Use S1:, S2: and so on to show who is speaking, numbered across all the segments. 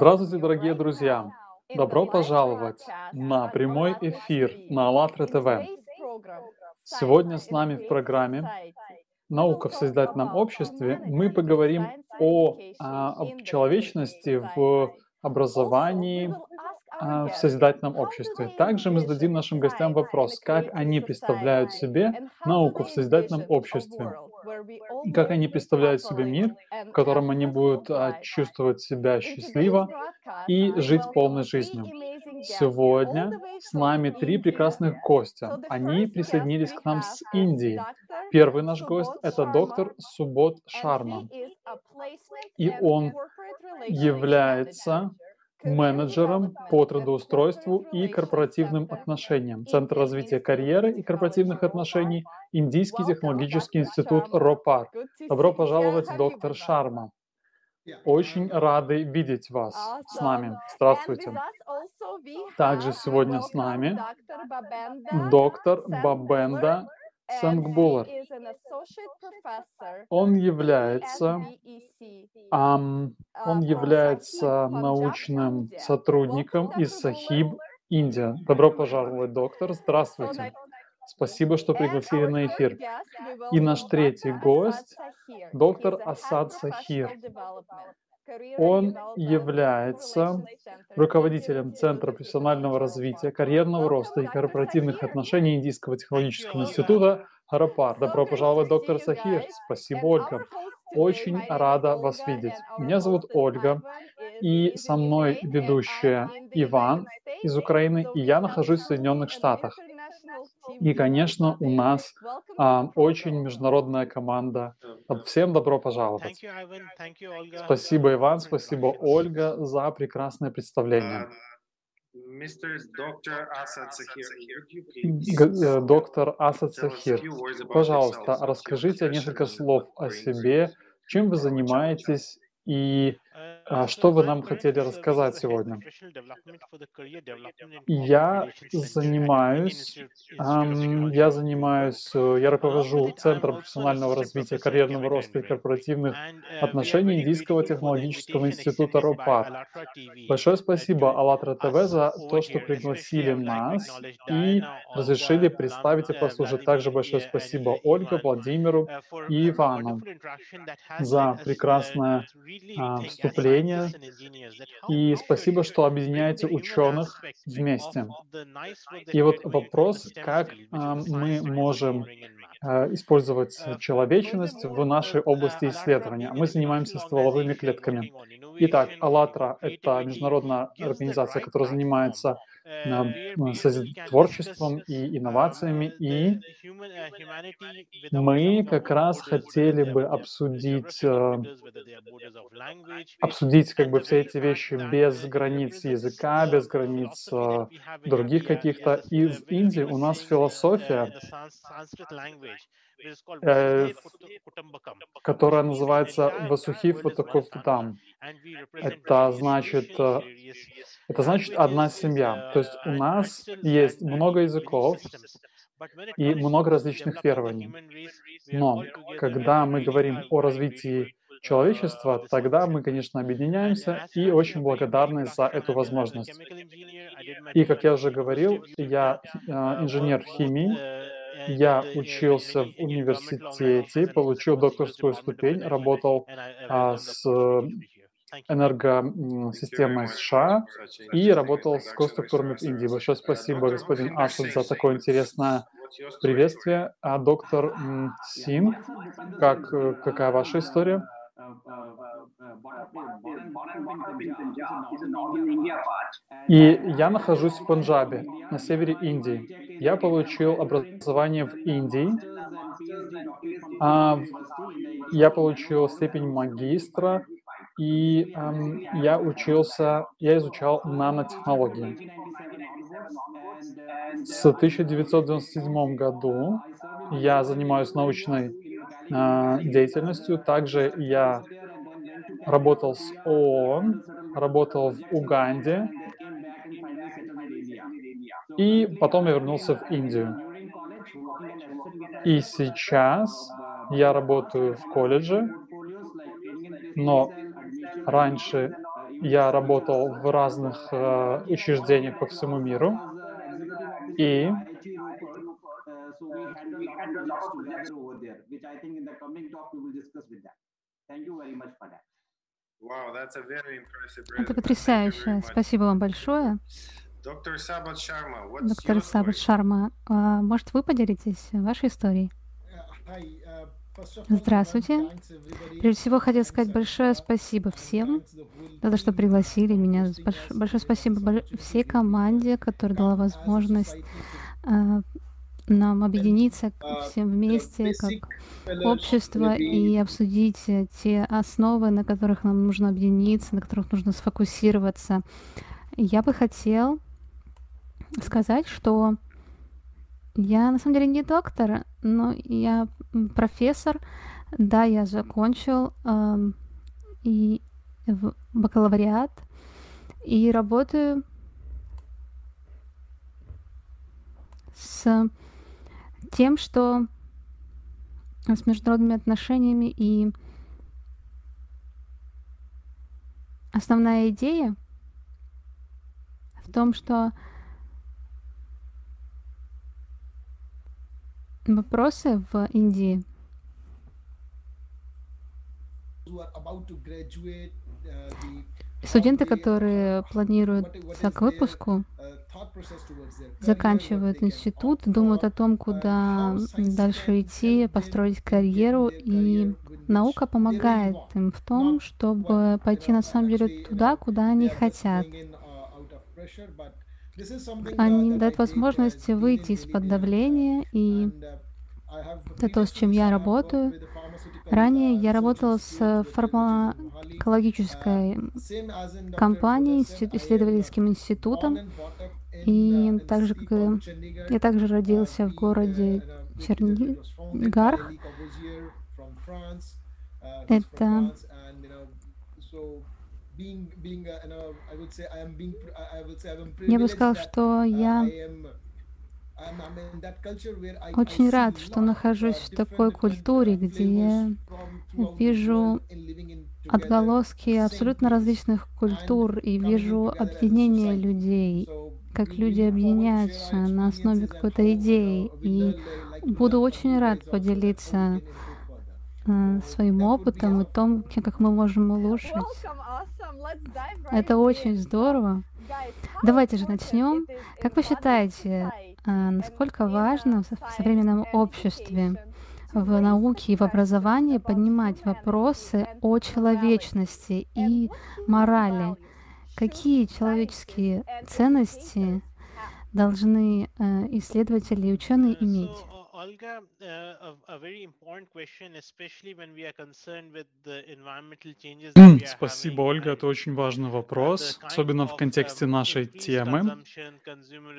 S1: Здравствуйте, дорогие друзья! Добро пожаловать на прямой эфир на АЛЛАТРА ТВ. Сегодня с нами в программе «Наука в созидательном обществе» мы поговорим о, а, об человечности в образовании а, в созидательном обществе. Также мы зададим нашим гостям вопрос, как они представляют себе науку в созидательном обществе как они представляют себе мир, в котором они будут а, чувствовать себя счастливо и жить полной жизнью. Сегодня с нами три прекрасных гостя. Они присоединились к нам с Индии. Первый наш гость — это доктор Субот Шарма. И он является менеджером по трудоустройству и корпоративным отношениям, Центр развития карьеры и корпоративных отношений, Индийский технологический институт РОПАР. Добро пожаловать, доктор Шарма. Очень рады видеть вас с нами. Здравствуйте. Также сегодня с нами доктор Бабенда Сангбулар. Он является, um, он является научным сотрудником из Сахиб, Индия. Добро пожаловать, доктор. Здравствуйте. Спасибо, что пригласили на эфир. И наш третий гость, доктор Асад Сахир. Он является руководителем Центра профессионального развития, карьерного роста и корпоративных отношений Индийского технологического института Харапар. Добро пожаловать, доктор Сахир. Спасибо, Ольга. Очень рада вас видеть. Меня зовут Ольга, и со мной ведущая Иван из Украины, и я нахожусь в Соединенных Штатах. И, конечно, у нас а, очень международная команда. Всем добро пожаловать. Спасибо, Иван, спасибо, Ольга, за прекрасное представление. Доктор Асад Сахир, пожалуйста, расскажите несколько слов о себе, чем вы занимаетесь и а что вы нам хотели рассказать сегодня? Я занимаюсь, я занимаюсь, э, я руковожу Центром профессионального развития, карьерного роста и корпоративных отношений Индийского технологического института РОПАР. Большое спасибо АЛЛАТРА ТВ за то, что пригласили нас и разрешили представить и послушать. Также большое спасибо Ольге, Владимиру и Ивану за прекрасное а, вступление объединения, и спасибо, что объединяете ученых вместе. И вот вопрос, как мы можем а, использовать человечность в нашей области исследования. Мы занимаемся стволовыми клетками. Итак, АЛЛАТРА — это международная организация, которая занимается творчеством и инновациями, и мы как раз хотели бы обсудить, э, обсудить как бы все эти вещи без границ языка, без границ э, других каких-то. И в Индии у нас философия, э, которая называется Васухив Ватакуфтам. Это значит, э, это значит одна семья. То есть у нас есть много языков и много различных верований. Но когда мы говорим о развитии человечества, тогда мы, конечно, объединяемся и очень благодарны за эту возможность. И, как я уже говорил, я э, инженер химии, я учился в университете, получил докторскую ступень, работал а, с энергосистемой США и работал с госструктурами в Индии. Большое спасибо, господин Асад, за такое интересное приветствие. А доктор Син, как, э, какая ваша история? И я нахожусь в Панджабе, на севере Индии. Я получил образование в Индии. А, я получил степень магистра и эм, я учился, я изучал нанотехнологии. С 1997 году я занимаюсь научной э, деятельностью. Также я работал с ООН, работал в Уганде, и потом я вернулся в Индию. И сейчас я работаю в колледже, но Раньше я работал в разных э, учреждениях по всему миру, и
S2: Это потрясающе. Спасибо вам большое. Доктор Сабат Шарма, а, может, вы поделитесь вашей историей? Здравствуйте. Прежде всего, хотел сказать большое спасибо всем за то, что пригласили меня. Большое спасибо всей команде, которая дала возможность а, нам объединиться всем вместе, как общество, и обсудить те основы, на которых нам нужно объединиться, на которых нужно сфокусироваться. Я бы хотел сказать, что я на самом деле не доктор, но я профессор. Да, я закончил э, и бакалавриат и работаю с тем, что с международными отношениями и основная идея в том, что вопросы в Индии. Студенты, которые планируются к выпуску, заканчивают институт, думают о том, куда дальше идти, построить карьеру, и наука помогает им в том, чтобы пойти на самом деле туда, куда они хотят. Они дают возможность выйти из-под давления, и это то, с чем я работаю. Ранее я работал с фармакологической компанией, исследовательским институтом, и также как я также родился в городе Чернигарх. Это я бы сказал, что я очень рад, что нахожусь в такой культуре, где вижу отголоски абсолютно различных культур и вижу объединение людей, как люди объединяются на основе какой-то идеи. И буду очень рад поделиться своим опытом и том, как мы можем улучшить. Это очень здорово. Давайте же начнем. Как вы считаете, а, насколько важно в современном обществе, в науке и в образовании поднимать вопросы о человечности и морали? Какие человеческие ценности должны э, исследователи и ученые иметь? Olga, uh, a, a very important question, especially when we are concerned with the environmental changes.
S1: Спасибо, Ольга. Это очень важный вопрос, особенно в контексте uh, нашей темы.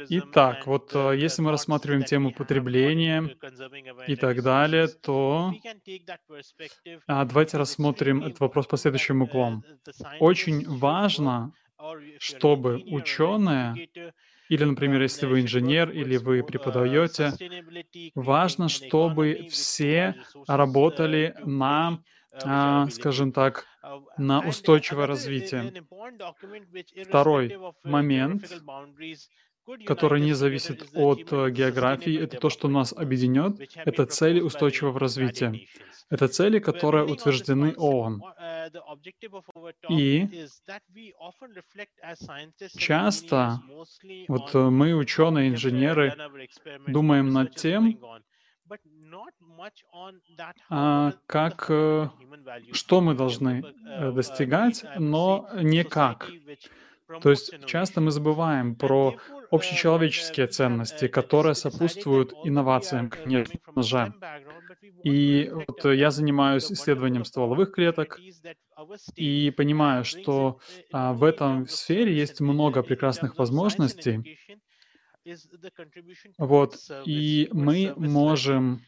S1: Итак, вот uh, если мы рассматриваем тему потребления и так далее, то а, давайте рассмотрим этот вопрос по следующим углом. Очень важно, чтобы ученые или, например, если вы инженер или вы преподаете, важно, чтобы все работали на, а, скажем так, на устойчивое развитие. Второй момент который не зависит от э, географии, это то, что нас объединет, это цели устойчивого развития. Это цели, которые утверждены ООН. И часто вот э, мы, ученые, инженеры, думаем над тем, а, как, э, что мы должны достигать, но не как. То есть часто мы забываем про общечеловеческие ценности, которые сопутствуют инновациям, конечно же. И вот я занимаюсь исследованием стволовых клеток и понимаю, что а, в этом сфере есть много прекрасных возможностей. Вот, и мы можем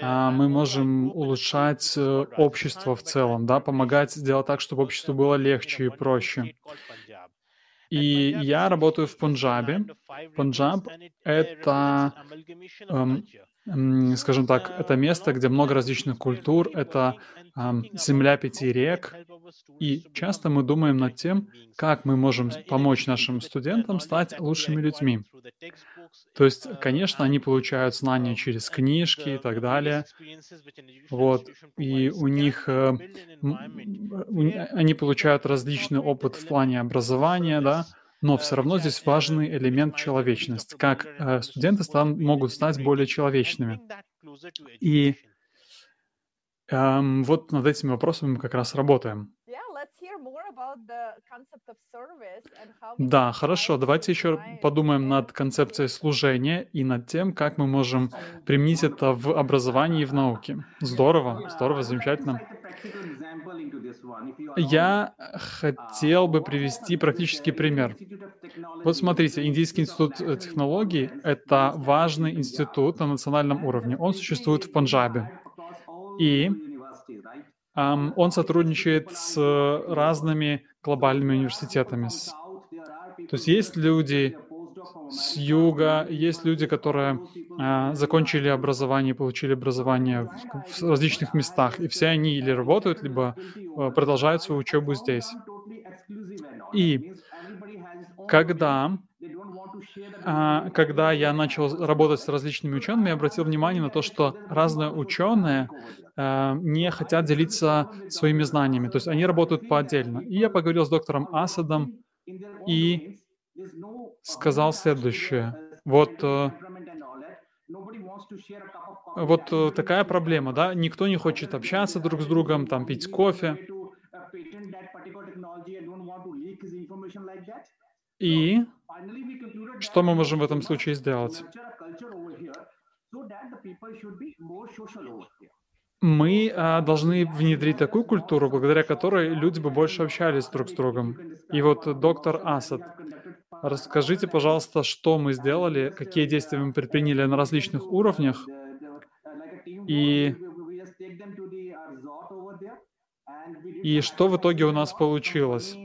S1: а, мы можем улучшать э, общество в целом, да, помогать сделать так, чтобы обществу было легче и проще. И я работаю в Пунджабе. Пунджаб — это, эм, скажем так, это место, где много различных культур, это земля пяти рек, и часто мы думаем над тем, как мы можем помочь нашим студентам стать лучшими людьми. То есть, конечно, они получают знания через книжки и так далее. Вот. И у них э, они получают различный опыт в плане образования, да, но все равно здесь важный элемент человечность, как э, студенты могут стать более человечными. И эм, вот над этими вопросами мы как раз работаем. Да, хорошо. Давайте еще подумаем над концепцией служения и над тем, как мы можем применить это в образовании и в науке. Здорово, здорово, замечательно. Я хотел бы привести практический пример. Вот смотрите, Индийский институт э, технологий — это важный институт на национальном уровне. Он существует в Панджабе. И он сотрудничает с разными глобальными университетами. То есть есть люди с юга, есть люди, которые а, закончили образование, получили образование в, в различных местах, и все они или работают, либо а, продолжают свою учебу здесь. И когда, когда я начал работать с различными учеными, я обратил внимание на то, что разные ученые а, не хотят делиться своими знаниями, то есть они работают по отдельно. И я поговорил с доктором Асадом и сказал следующее. Вот, э, вот э, такая проблема, да? Никто не хочет общаться друг с другом, там пить кофе. И что мы можем в этом случае сделать? Мы а, должны внедрить такую культуру, благодаря которой люди бы больше общались друг с другом. И вот доктор Асад, расскажите, пожалуйста, что мы сделали, какие действия мы предприняли на различных уровнях, и, и что в итоге у нас получилось.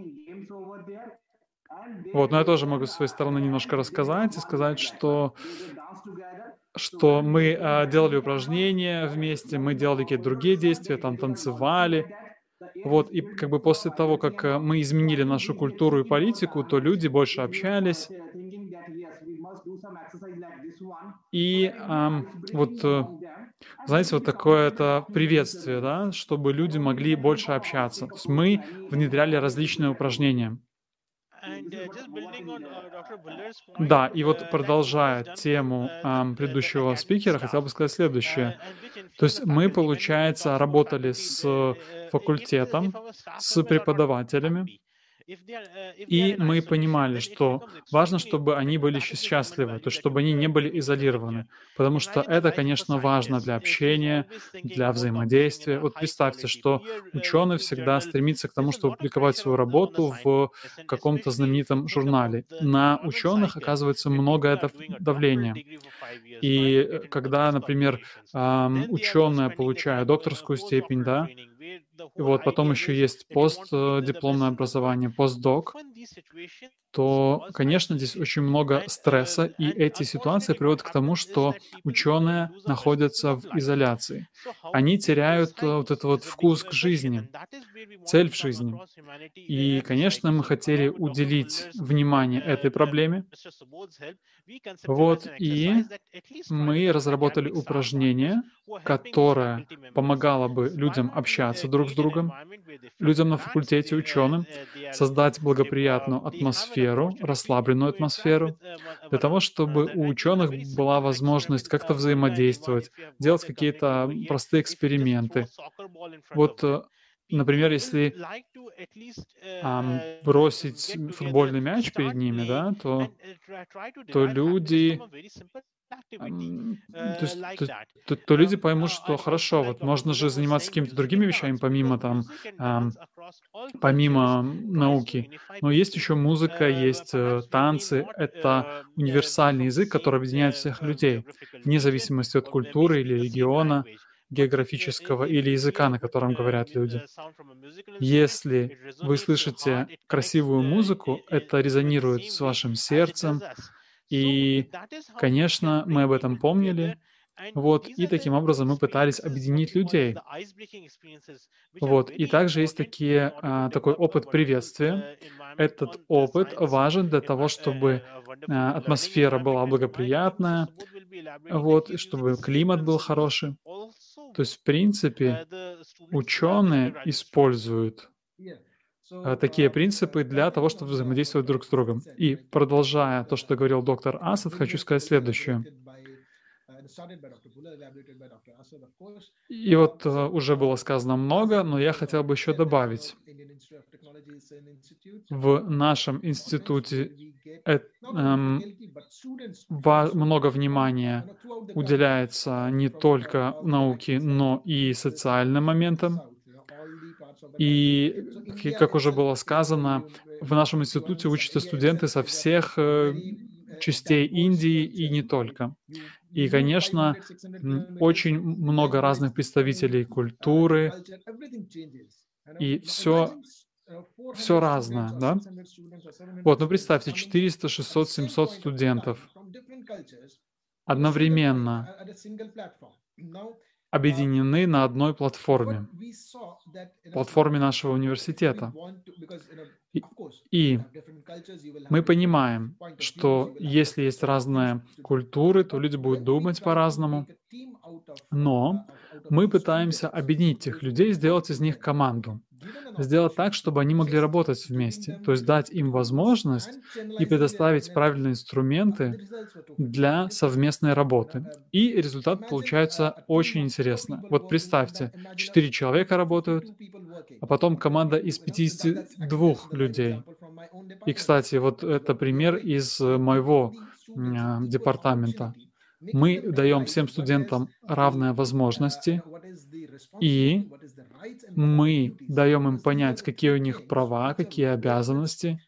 S1: Вот, но я тоже могу с своей стороны немножко рассказать и сказать, что что мы а, делали упражнения вместе, мы делали какие-то другие действия, там танцевали. Вот, и как бы после того, как э, мы изменили нашу культуру и политику, то люди больше общались. И эм, вот, э, знаете, вот такое это приветствие, да, чтобы люди могли больше общаться. То есть мы внедряли различные упражнения. Uh, да, и вот uh, продолжая тему um, предыдущего спикера, хотел бы сказать следующее. То есть мы, получается, работали с факультетом, с преподавателями, Э, и мы понимали, что важно, чтобы они были счастливы, то есть чтобы они не были изолированы, потому что это, конечно, важно для общения, для взаимодействия. Вот представьте, что
S3: uh,
S1: ученый всегда стремится к тому, чтобы публиковать свою работу в каком-то знаменитом журнале. На ученых оказывается много давления. И э, когда, например, ученые получают докторскую степень, да, и вот потом еще есть постдипломное образование, постдок, то, конечно, здесь очень много стресса, и эти ситуации приводят к тому, что ученые находятся в изоляции. Они теряют э, вот этот вот вкус к жизни, цель в жизни. И, конечно, мы хотели уделить внимание этой проблеме. Вот, и мы разработали упражнение, которое помогало бы людям общаться друг с другом, людям на факультете, ученым, создать благоприятную атмосферу, расслабленную атмосферу, для того, чтобы у ученых была возможность как-то взаимодействовать, делать какие-то простые эксперименты. Вот э, Например, если а, бросить футбольный мяч перед ними, да, то, то люди то, есть, то, то, то люди поймут, что хорошо, вот можно же заниматься какими-то другими вещами, помимо там, а, помимо науки. Но есть еще музыка, есть э, танцы. Это универсальный язык, который объединяет всех людей, вне зависимости от культуры или региона географического или языка, на котором говорят люди. Если вы слышите красивую музыку, это резонирует с вашим сердцем, и, конечно, мы об этом помнили, Вот, и таким образом мы пытались объединить людей. Вот, и также есть такие, а, такой опыт приветствия. Этот опыт важен для того, чтобы а, атмосфера была благоприятная, вот, чтобы климат был хороший. То есть, в принципе, ученые используют такие принципы для того, чтобы взаимодействовать друг с другом. И продолжая то, что говорил доктор Асад, хочу сказать следующее. И вот uh, уже было сказано много, но я хотел бы еще добавить. В нашем институте э, эм, много внимания уделяется не только науке, но и социальным моментам. И, как уже было сказано, в нашем институте учатся студенты со всех э, частей Индии и не только. И, конечно, очень много разных представителей культуры, и все, все разное, да? Вот, ну представьте, 400, 600, 700 студентов одновременно объединены на одной платформе, платформе нашего университета. И, и мы понимаем, что если есть разные культуры, то люди будут думать по-разному, но мы пытаемся объединить этих людей, сделать из них команду сделать так, чтобы они могли работать вместе, то есть дать им возможность и предоставить правильные инструменты для совместной работы. И результат получается очень интересно. Вот представьте, четыре человека работают, а потом команда из 52 людей. И, кстати, вот это пример из моего департамента. Мы даем всем студентам равные возможности, и мы даем им понять, какие у них права, какие обязанности.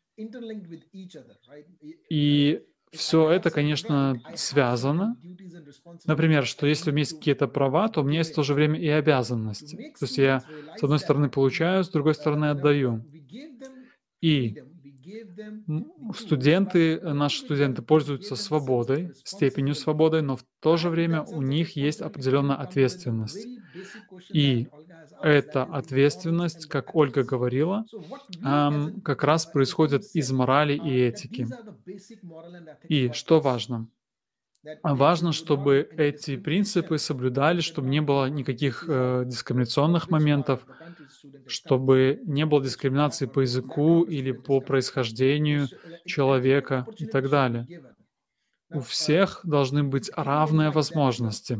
S1: И все это, конечно, связано. Например, что если у меня есть какие-то права, то у меня есть в то же время и обязанности. То есть я, с одной стороны, получаю, с другой стороны, отдаю. И студенты, наши студенты пользуются свободой, степенью свободы, но в то же время у них есть определенная ответственность. И эта ответственность, как Ольга говорила, как раз происходит из морали и этики. И что важно? Важно, чтобы эти принципы соблюдались, чтобы не было никаких э, дискриминационных моментов, чтобы не было дискриминации по языку или по происхождению человека и так далее. У всех должны быть равные возможности.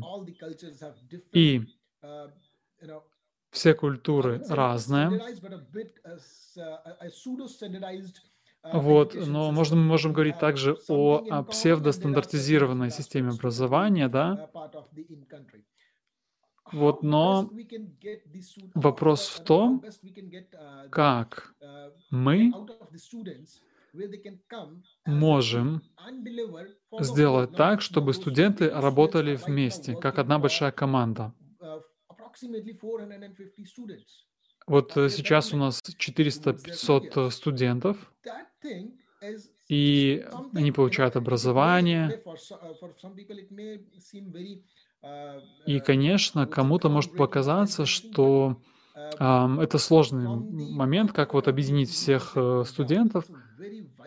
S1: И все культуры разные. Вот, но можно, мы можем говорить также о, о псевдостандартизированной системе образования, да? Вот, но вопрос в том, как мы можем сделать так, чтобы студенты работали вместе, как одна большая команда. Вот э, сейчас у нас 400-500 студентов, и они получают образование. И, конечно, кому-то может показаться, что э, это сложный момент, как вот объединить всех э, студентов,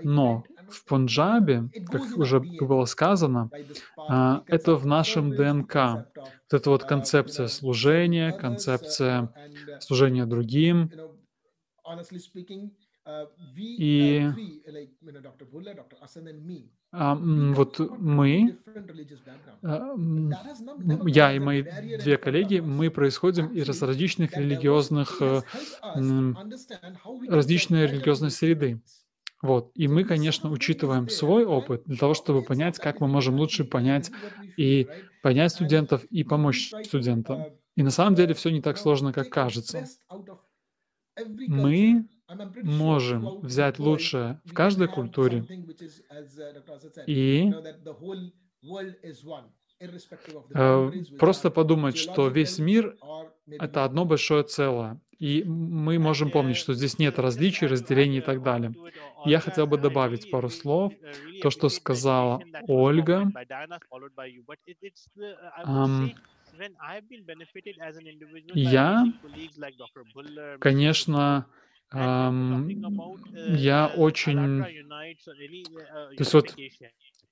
S1: но в Пунджабе, как уже было сказано, э, это в нашем ДНК. Вот эта вот концепция служения, концепция служения другим. И а, вот мы, а, я и мои две коллеги, мы происходим из различных религиозных, э, различной религиозной среды. Вот. И мы, конечно, учитываем свой опыт для того, чтобы понять, как мы можем лучше понять и понять студентов, и помочь студентам. И на самом деле все не так сложно, как кажется. Мы можем взять лучшее в каждой культуре и просто подумать, что весь мир — это одно большое целое. И мы можем помнить, что здесь нет различий, разделений и так далее. Я хотел бы добавить пару слов. То, что сказала Ольга. Um, я, конечно, um, я очень... То есть вот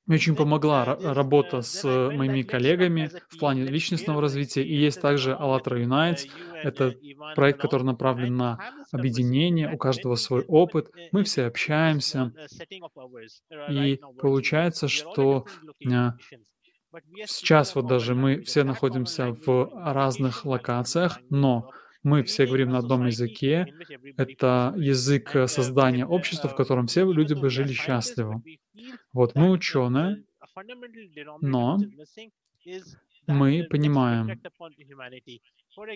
S1: мне очень помогла работа с моими коллегами в плане личностного развития. И есть также АЛЛАТРА Unites. Это проект, который направлен на объединение, у каждого свой опыт. Мы все общаемся. И получается, что а, сейчас вот даже мы все находимся в разных локациях, но мы все говорим на одном языке. Это язык создания общества, в котором все люди бы жили счастливо. Вот мы ученые, но мы понимаем,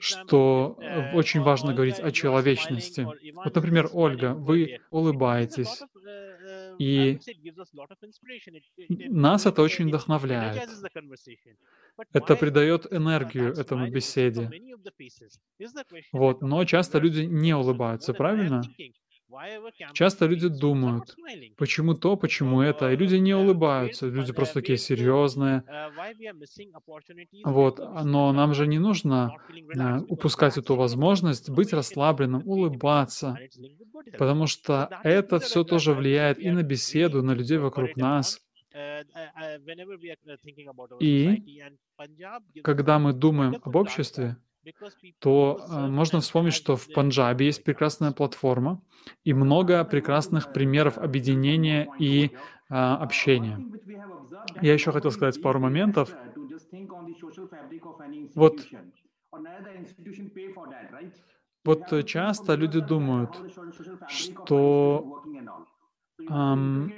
S1: что очень важно говорить о человечности. Вот, например, Ольга, вы улыбаетесь, и нас это очень вдохновляет. Это придает энергию этому беседе. Вот, но часто люди не улыбаются, правильно? Часто люди думают, почему то, почему это, и люди не улыбаются, люди просто такие серьезные. Вот, но нам же не нужно а, упускать эту возможность быть расслабленным, улыбаться, потому что это все тоже влияет и на беседу, на людей вокруг нас. И когда мы думаем об обществе, то э, можно вспомнить, что в Панджабе есть прекрасная платформа и много прекрасных примеров объединения и э, общения. Я еще хотел сказать пару моментов. Вот, вот часто люди думают, что Um,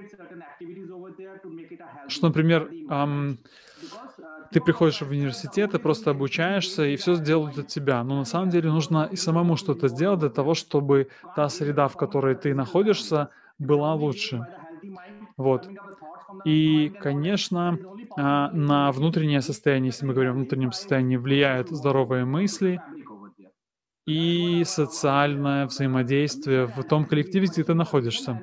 S1: что, например, um, ты приходишь в университет, ты просто обучаешься, и все сделают от тебя. Но на самом деле нужно и самому что-то сделать для того, чтобы та среда, в которой ты находишься, была лучше. Вот. И, конечно, а, на внутреннее состояние, если мы говорим о внутреннем состоянии, влияют здоровые мысли и социальное взаимодействие в том коллективе, где ты находишься.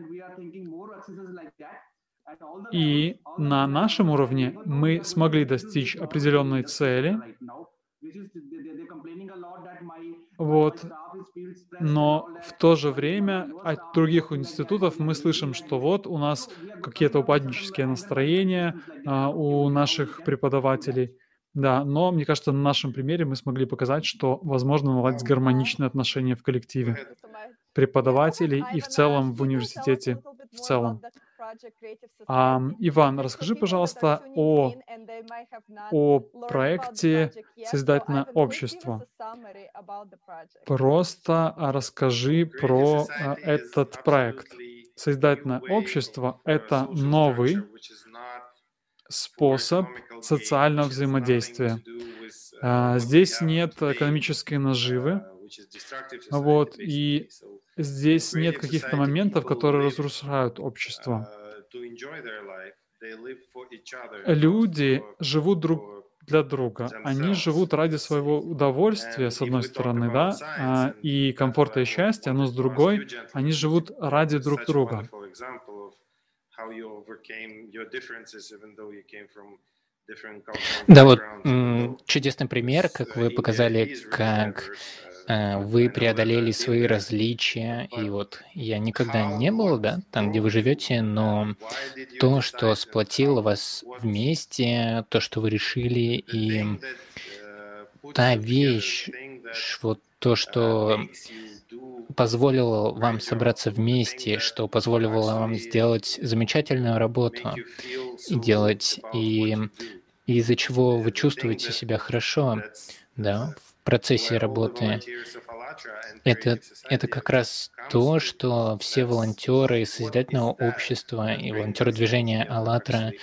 S1: И на нашем уровне мы смогли достичь определенной цели, вот. Но в то же время от других институтов мы слышим, что вот у нас какие-то упаднические настроения а, у наших преподавателей. Да, но мне кажется, на нашем примере мы смогли показать, что возможно наладить гармоничные отношения в коллективе преподавателей и в целом в университете в целом. А, Иван, расскажи, пожалуйста, о, о проекте «Создательное общество». Просто расскажи про этот проект. Создательное общество — это новый способ социального взаимодействия. А, здесь нет экономической наживы, вот, и здесь нет каких-то моментов, которые разрушают общество. Люди живут друг для друга. Они живут ради своего удовольствия, с одной стороны, да, а, и комфорта и счастья, но с другой, они живут ради друг друга.
S3: Да, вот чудесный пример, как вы показали, как вы преодолели свои различия, и вот я никогда не был, да, там, где вы живете, но то, что сплотило вас вместе, то, что вы решили, и та вещь, вот то, что позволило вам собраться вместе, что позволило вам сделать замечательную работу делать, и из-за чего вы чувствуете себя хорошо, да, процессе работы. Это, это как раз то, что все волонтеры Созидательного общества и волонтеры движения «АЛЛАТРА»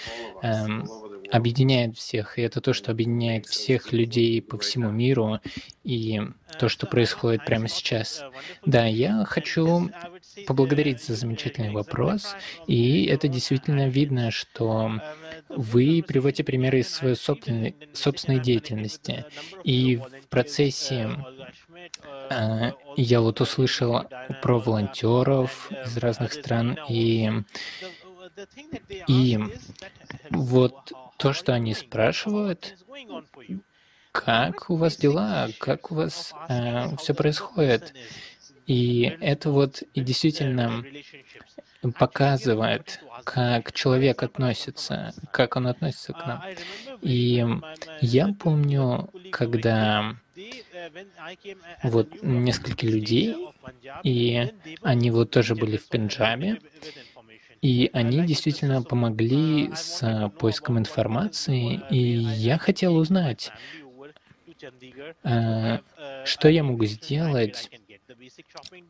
S3: эм, объединяет всех, и это то, что объединяет всех людей по всему миру, и то, что происходит прямо сейчас. Да, я хочу поблагодарить за замечательный вопрос, и это действительно видно, что вы приводите примеры из своей собственной, собственной деятельности, и в процессе э, я вот услышал про волонтеров из разных стран, и, и вот то, что они спрашивают, как у вас дела, как у вас э, все происходит. И это вот и действительно показывает, как человек относится, как он относится к нам. И я помню, когда вот несколько людей, и они вот тоже были в Пенджабе, и они действительно помогли с поиском информации, и я хотел узнать, э, что я могу сделать,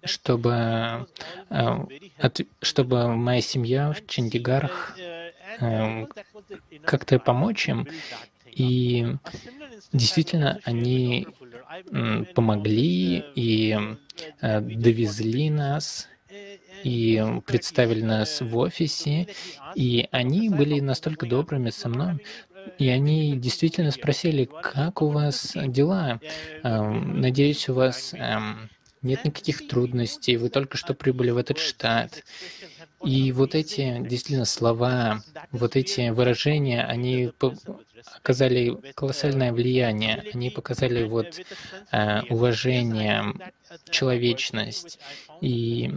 S3: чтобы, э, чтобы моя семья в Чандигарх э, как-то помочь им. И действительно, они помогли и довезли нас и представили нас в офисе, и они были настолько добрыми со мной, и они действительно спросили, как у вас дела? Надеюсь, у вас эм, нет никаких трудностей, вы только что прибыли в этот штат. И вот эти действительно слова, вот эти выражения, они оказали колоссальное влияние. Они показали вот э, уважение, человечность. И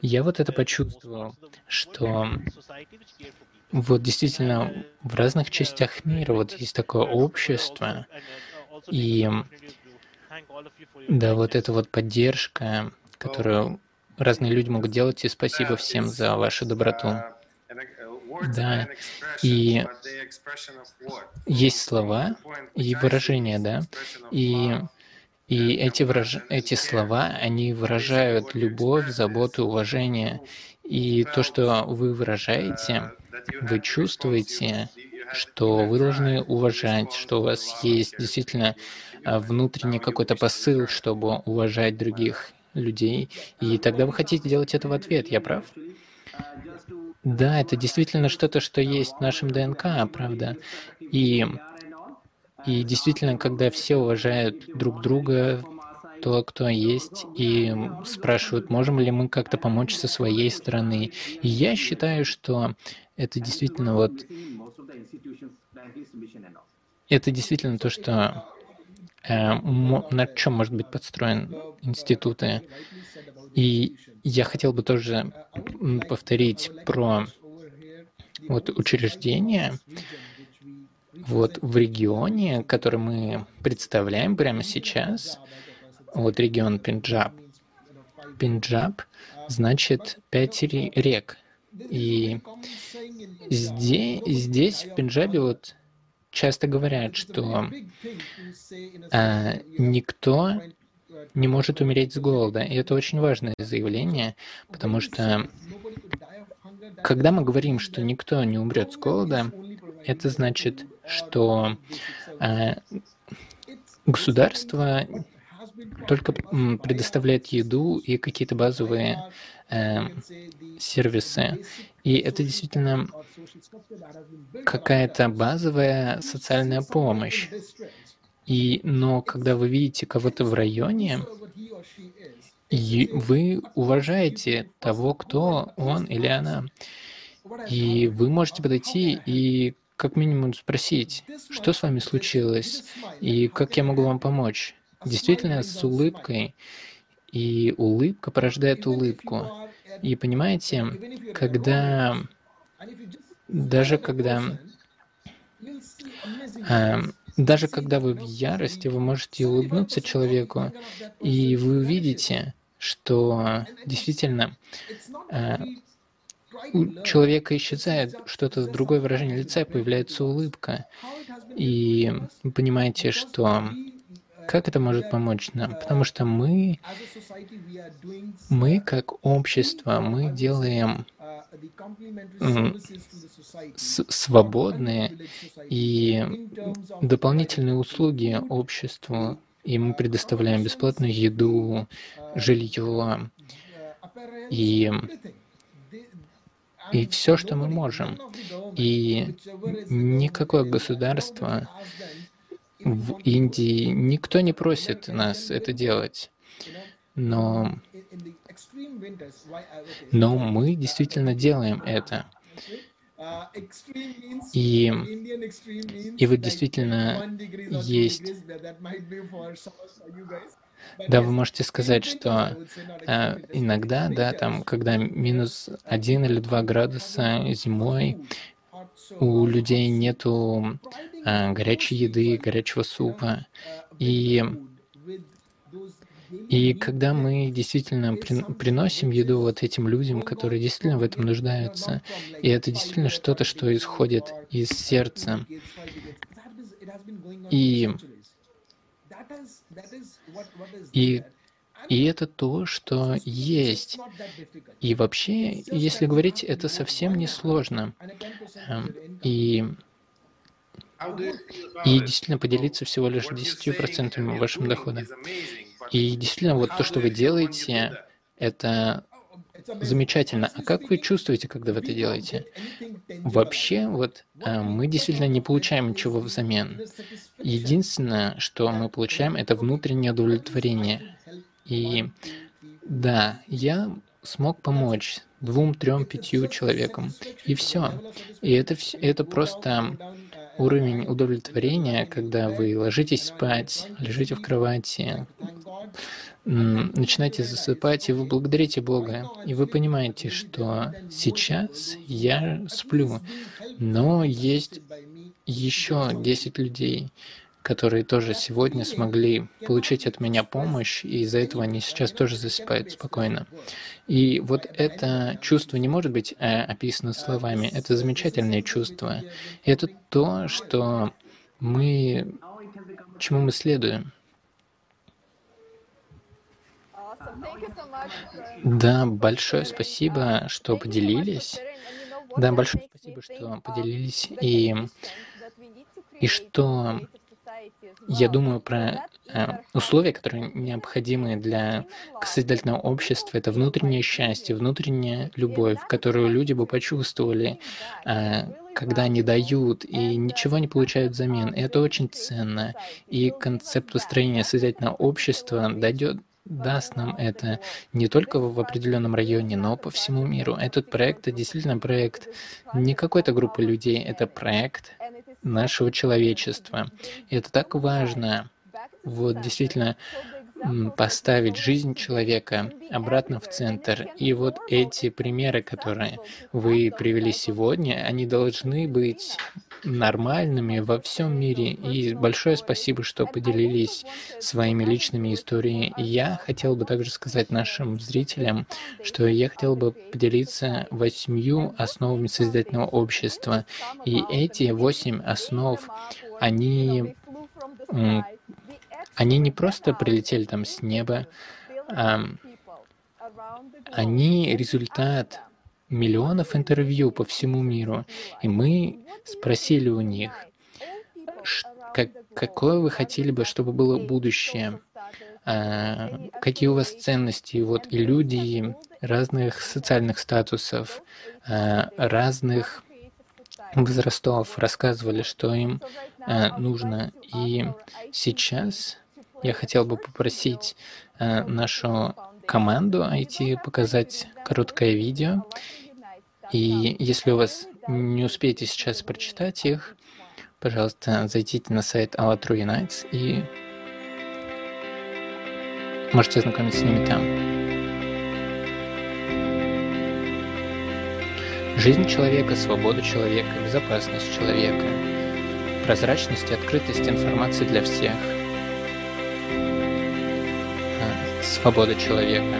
S3: я вот это почувствовал, что вот действительно в разных частях мира вот есть такое общество, и да, вот эта вот поддержка, которую разные люди могут делать, и спасибо всем за вашу доброту. Да, и есть слова и выражения, да, и и эти, выраж... эти слова, они выражают любовь, заботу, уважение. И то, что вы выражаете, вы чувствуете, что вы должны уважать, что у вас есть действительно внутренний какой-то посыл, чтобы уважать других людей. И тогда вы хотите делать это в ответ, я прав? Да, это действительно что-то, что есть в нашем ДНК, правда. И и действительно, когда все уважают друг друга, то, кто есть, и спрашивают, можем ли мы как-то помочь со своей стороны. И я считаю, что это действительно вот... Это действительно то, что на чем может быть подстроен институты. И я хотел бы тоже повторить про вот учреждения, вот в регионе, который мы представляем прямо сейчас, вот регион Пенджаб. Пенджаб значит пять рек. И здесь, здесь в Пенджабе вот часто говорят, что а, никто не может умереть с голода. И это очень важное заявление, потому что когда мы говорим, что никто не умрет с голода, это значит, что э, государство только предоставляет еду и какие-то базовые э, сервисы. И это действительно какая-то базовая социальная помощь. И, но когда вы видите кого-то в районе, и вы уважаете того, кто он или она. И вы можете подойти и как минимум спросить, что с вами случилось и как я могу вам помочь. Действительно, с улыбкой. И улыбка порождает улыбку. И понимаете, когда даже когда э, даже когда вы в ярости, вы можете улыбнуться человеку, и вы увидите, что действительно э, у человека исчезает что-то, другое выражение лица, появляется улыбка. И вы понимаете, что как это может помочь нам? Потому что мы, мы как общество, мы делаем свободные и дополнительные услуги обществу. И мы предоставляем бесплатную еду, жилье и, и все, что мы можем. И никакое государство в Индии, никто не просит нас это делать. Но но мы действительно делаем это. И, и вот действительно есть... Да, вы можете сказать, что э, иногда, да, там, когда минус один или два градуса зимой, у людей нету э, горячей еды, горячего супа, и и когда мы действительно при, приносим еду вот этим людям, которые действительно в этом нуждаются, и это действительно что-то, что исходит из сердца, и, и и это то, что есть. И вообще, если говорить, это совсем не сложно. Эм, и, и действительно поделиться всего лишь 10% вашим доходом. И действительно, вот то, что вы делаете, это замечательно. А как вы чувствуете, когда вы это делаете? Вообще, вот э, мы действительно не получаем ничего взамен. Единственное, что мы получаем, это внутреннее удовлетворение. И да, я смог помочь двум, трем, пятью человекам. И все. И это, это просто уровень удовлетворения, когда вы ложитесь спать, лежите в кровати, начинаете засыпать, и вы благодарите Бога, и вы понимаете, что сейчас я сплю, но есть еще 10 людей, которые тоже сегодня смогли получить от меня помощь, и из-за этого они сейчас тоже засыпают спокойно. И вот это чувство не может быть э, описано словами. Это замечательное чувство. И это то, что мы, чему мы следуем. Да, большое спасибо, что поделились. Да, большое спасибо, что поделились и, и что я думаю про э, условия, которые необходимы для созидательного общества. Это внутреннее счастье, внутренняя любовь, которую люди бы почувствовали, э, когда они дают и ничего не получают взамен. Это очень ценно. И концепт построения созидательного общества дойдет даст нам это не только в определенном районе, но по всему миру. Этот проект — это действительно проект не какой-то группы людей, это проект нашего человечества. И это так важно, вот действительно поставить жизнь человека обратно в центр. И вот эти примеры, которые вы привели сегодня, они должны быть нормальными во всем мире. И большое спасибо, что поделились своими личными историями. Я хотел бы также сказать нашим зрителям, что я хотел бы поделиться восьмью основами созидательного общества. И эти восемь основ, они, они не просто прилетели там с неба, а они результат миллионов интервью по всему миру, и мы спросили у них, как, какое вы хотели бы, чтобы было будущее, а, какие у вас ценности, вот и люди разных социальных статусов, а, разных возрастов рассказывали, что им а, нужно. И сейчас я хотел бы попросить а, нашу команду IT показать короткое видео. И если у вас не успеете сейчас прочитать их, пожалуйста, зайдите на сайт AllaTrue Unites и можете ознакомиться с ними там. Жизнь человека, свобода человека, безопасность человека, прозрачность и открытость информации для всех, свобода человека,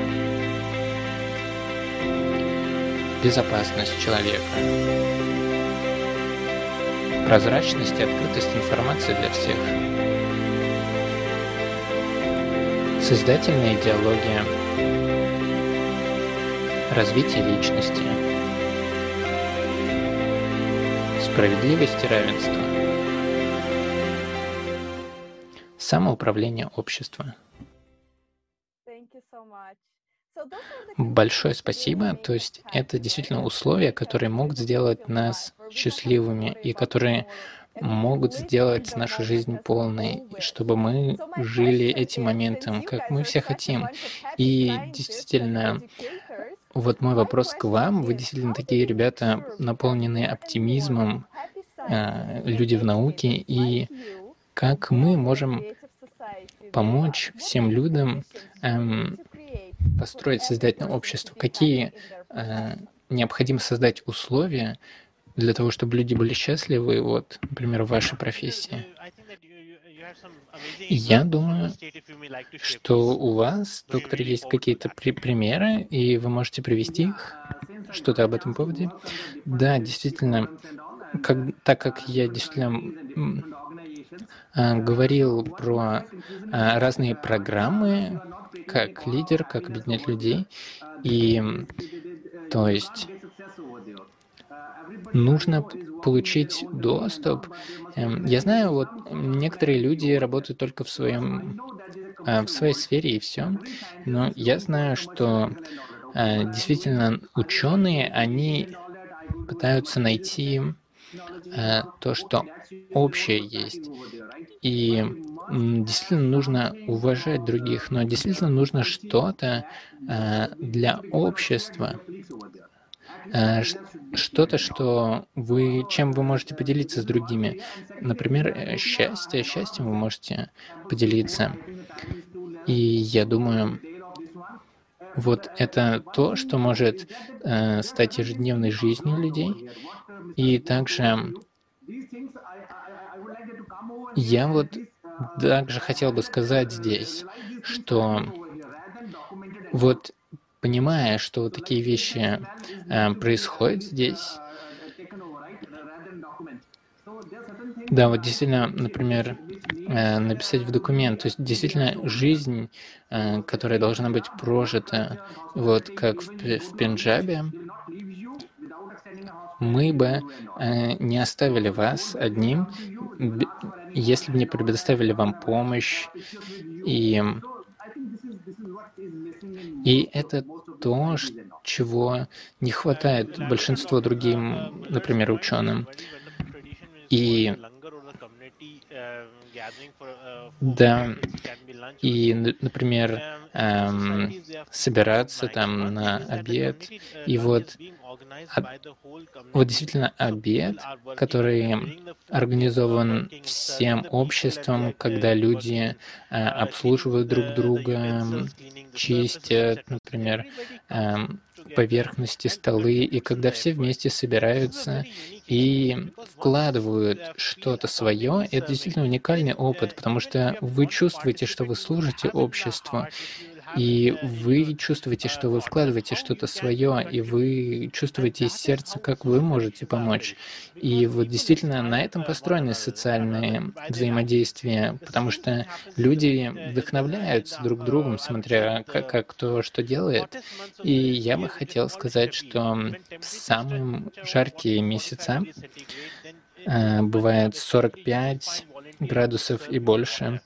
S3: безопасность человека, прозрачность и открытость информации для всех, создательная идеология, развитие личности, справедливость и равенство. Самоуправление общества. Большое спасибо. То есть это действительно условия, которые могут сделать нас счастливыми и которые могут сделать нашу жизнь полной, чтобы мы жили этим моментом, как мы все хотим. И действительно, вот мой вопрос к вам. Вы действительно такие ребята, наполненные оптимизмом, э, люди в науке, и как мы можем помочь всем людям эм, построить создательное общество? Какие э, необходимо создать условия для того, чтобы люди были счастливы, вот, например, в вашей профессии? Я думаю, что у вас, доктор, есть какие-то при примеры, и вы можете привести их, что-то об этом поводе. Да, действительно, как, так как я действительно а, говорил про а, разные программы, как лидер, как объединять людей, и то есть нужно получить доступ. Эм, я знаю, вот некоторые люди работают только в своем э, в своей сфере и все, но я знаю, что э, действительно ученые, они пытаются найти то, что общее есть. И действительно нужно уважать других, но действительно нужно что-то для общества. Э, что-то, что вы, чем вы можете поделиться с другими. Например, э, счастье. Счастьем вы можете поделиться. И я думаю, вот это то, что может э, стать ежедневной жизнью людей. И также я вот также хотел бы сказать здесь, что вот понимая, что вот такие вещи э, происходят здесь, да, вот действительно, например, э, написать в документ, то есть действительно жизнь, э, которая должна быть прожита, вот как в, в Пенджабе, мы бы э, не оставили вас одним, если бы не предоставили вам помощь и и это то, чего не хватает большинству другим, например, ученым. И да, и, например, эм, собираться там на обед, и вот вот действительно обед, который организован всем обществом, когда люди э, обслуживают друг друга, чистят, например, э, поверхности, столы, и когда все вместе собираются и вкладывают что-то свое, это действительно уникальный опыт, потому что вы чувствуете, что вы служите обществу, и вы чувствуете, что вы вкладываете что-то свое, и вы чувствуете из сердца, как вы можете помочь. И вот действительно на этом построены социальные взаимодействия, потому что люди вдохновляются друг другом, смотря как, как кто что делает. И я бы хотел сказать, что в самые жаркие месяца э, бывает 45 градусов и больше,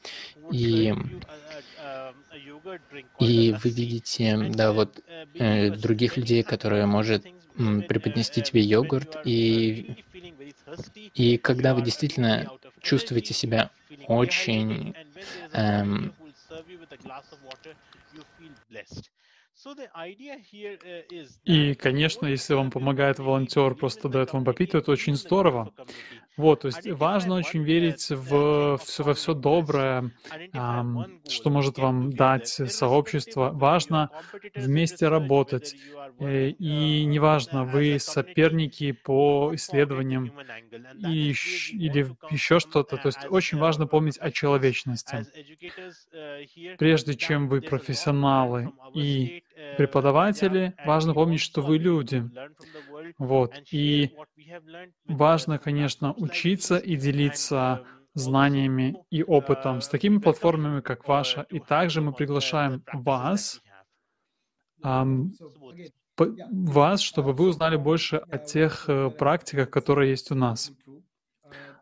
S3: и и вы видите, да, вот э, других людей, которые может преподнести тебе йогурт, и, и когда вы действительно чувствуете себя очень эм,
S1: и, конечно, если вам помогает волонтер, просто дает вам попить, то это очень здорово. Вот, то есть важно очень верить в, в, во все доброе, что может вам дать сообщество. Важно вместе работать. Э, и неважно, вы соперники по исследованиям и, или еще что-то. То есть очень важно помнить о человечности. Прежде чем вы профессионалы и преподаватели, важно помнить, что вы люди. Вот. И важно, конечно, учиться и делиться знаниями и опытом с такими платформами, как ваша. И также мы приглашаем вас вас, чтобы вы узнали больше о тех э, практиках, которые есть у нас.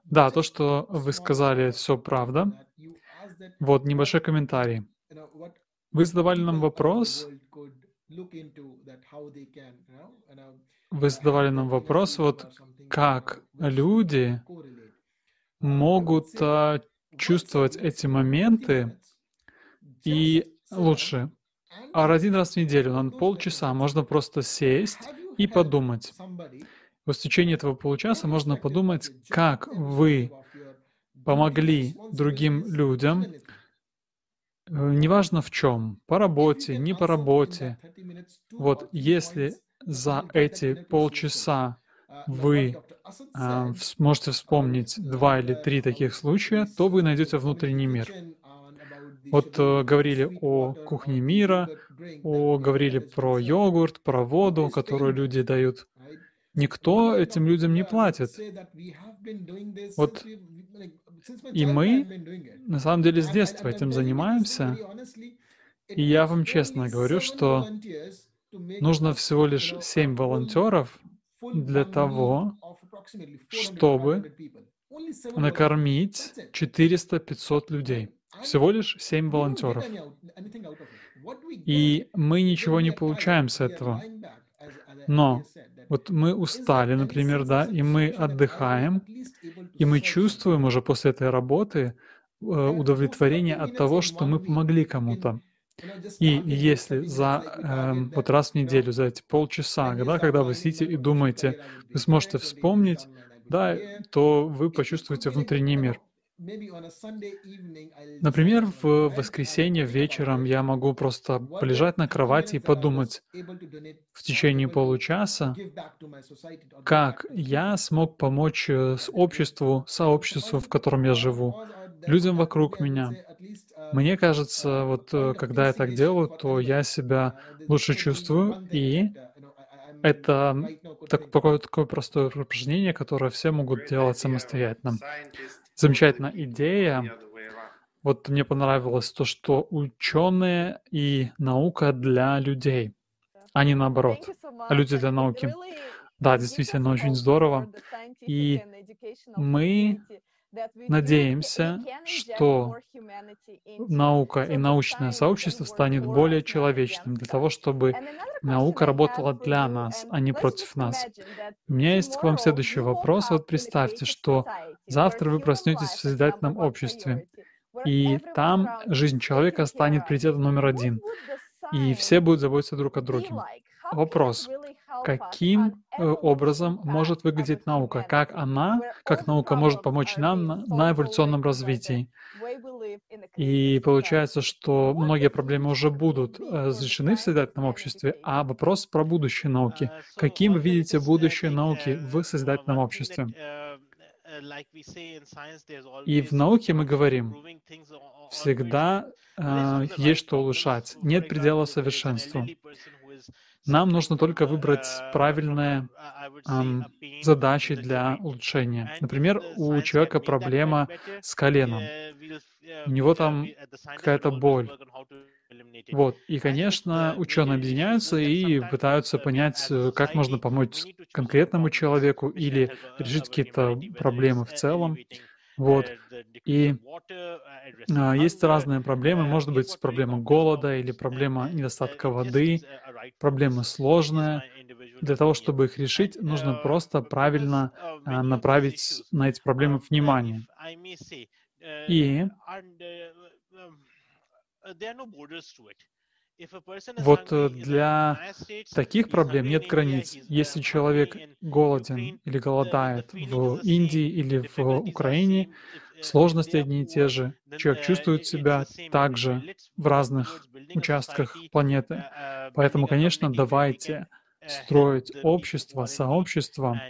S1: Да, то, что вы сказали, все правда. Вот небольшой комментарий. Вы задавали нам вопрос, вы задавали нам вопрос, вот как люди могут а, чувствовать эти моменты и лучше. А один раз в неделю, на полчаса, можно просто сесть и подумать. В течение этого получаса можно подумать, как вы помогли другим людям, неважно в чем, по работе, не по работе. Вот если за эти полчаса вы э, сможете вспомнить два или три таких случая, то вы найдете внутренний мир. Вот э, говорили о кухне мира, о, говорили про йогурт, про воду, которую люди дают. Никто этим людям не платит. Вот и мы, на самом деле, с детства этим занимаемся. И я вам честно говорю, что нужно всего лишь семь волонтеров для того, чтобы накормить 400-500 людей. Всего лишь семь волонтеров. И мы ничего не получаем с этого. Но вот мы устали, например, да, и мы отдыхаем, и мы чувствуем уже после этой работы э, удовлетворение от того, что мы помогли кому-то. И если за э, вот раз в неделю, за эти полчаса, да, когда вы сидите и думаете, вы сможете вспомнить, да, то вы почувствуете внутренний мир. Например, в воскресенье вечером я могу просто полежать на кровати и подумать в течение получаса, как я смог помочь э, обществу, сообществу, в котором я живу, людям вокруг меня. Мне кажется, вот э, когда я так делаю, то я себя лучше чувствую, и это такое, такое простое упражнение, которое все могут делать самостоятельно замечательная идея. Вот мне понравилось то, что ученые и наука для людей, а не наоборот, а люди для науки. Да, действительно, очень здорово. И мы Надеемся, что наука и научное сообщество станет более человечным для того, чтобы наука работала для нас, а не против нас. У меня есть к вам следующий вопрос. Вот представьте, что завтра вы проснетесь в созидательном обществе, и там жизнь человека станет приоритетом номер один, и все будут заботиться друг о друге. Вопрос каким э, образом может выглядеть наука, как она, как наука может помочь нам на, на эволюционном развитии. И получается, что многие проблемы уже будут э, разрешены в созидательном обществе, а вопрос про будущее науки. Каким вы видите будущее науки в созидательном обществе? И в науке мы говорим, всегда э, есть что улучшать, нет предела совершенству. Нам нужно только выбрать правильные эм, задачи для улучшения. Например, у человека проблема с коленом. У него там какая-то боль. Вот. И, конечно, ученые объединяются и пытаются понять, как можно помочь конкретному человеку или решить какие-то проблемы в целом. Вот. И а, есть разные проблемы. Может быть, проблема голода или проблема недостатка воды, проблема сложная. Для того, чтобы их решить, нужно просто правильно а, направить на эти проблемы внимание. И вот э, для таких проблем нет границ. Если человек голоден или голодает в Индии или в Украине, сложности одни и те же. Человек чувствует себя также в разных участках планеты. Поэтому, конечно, давайте строить общество, сообщество,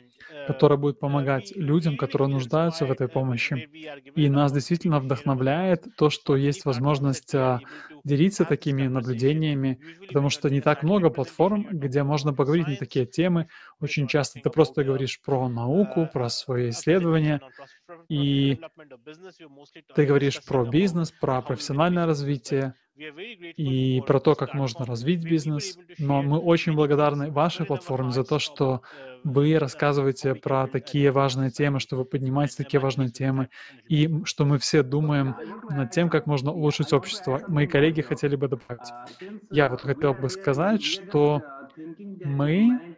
S1: которое будет помогать людям, которые нуждаются в этой помощи. И нас действительно вдохновляет то, что есть возможность а, делиться такими наблюдениями, потому что не так много платформ, где можно поговорить на такие темы. Очень часто ты просто говоришь про науку, про свои исследования, и ты говоришь про бизнес, про профессиональное развитие, и про то, как можно развить бизнес. Но мы очень благодарны вашей платформе за то, что вы рассказываете про такие важные темы, что вы поднимаете такие важные темы, и что мы все думаем над тем, как можно улучшить общество. Мои коллеги хотели бы добавить. Я вот хотел бы сказать, что мы,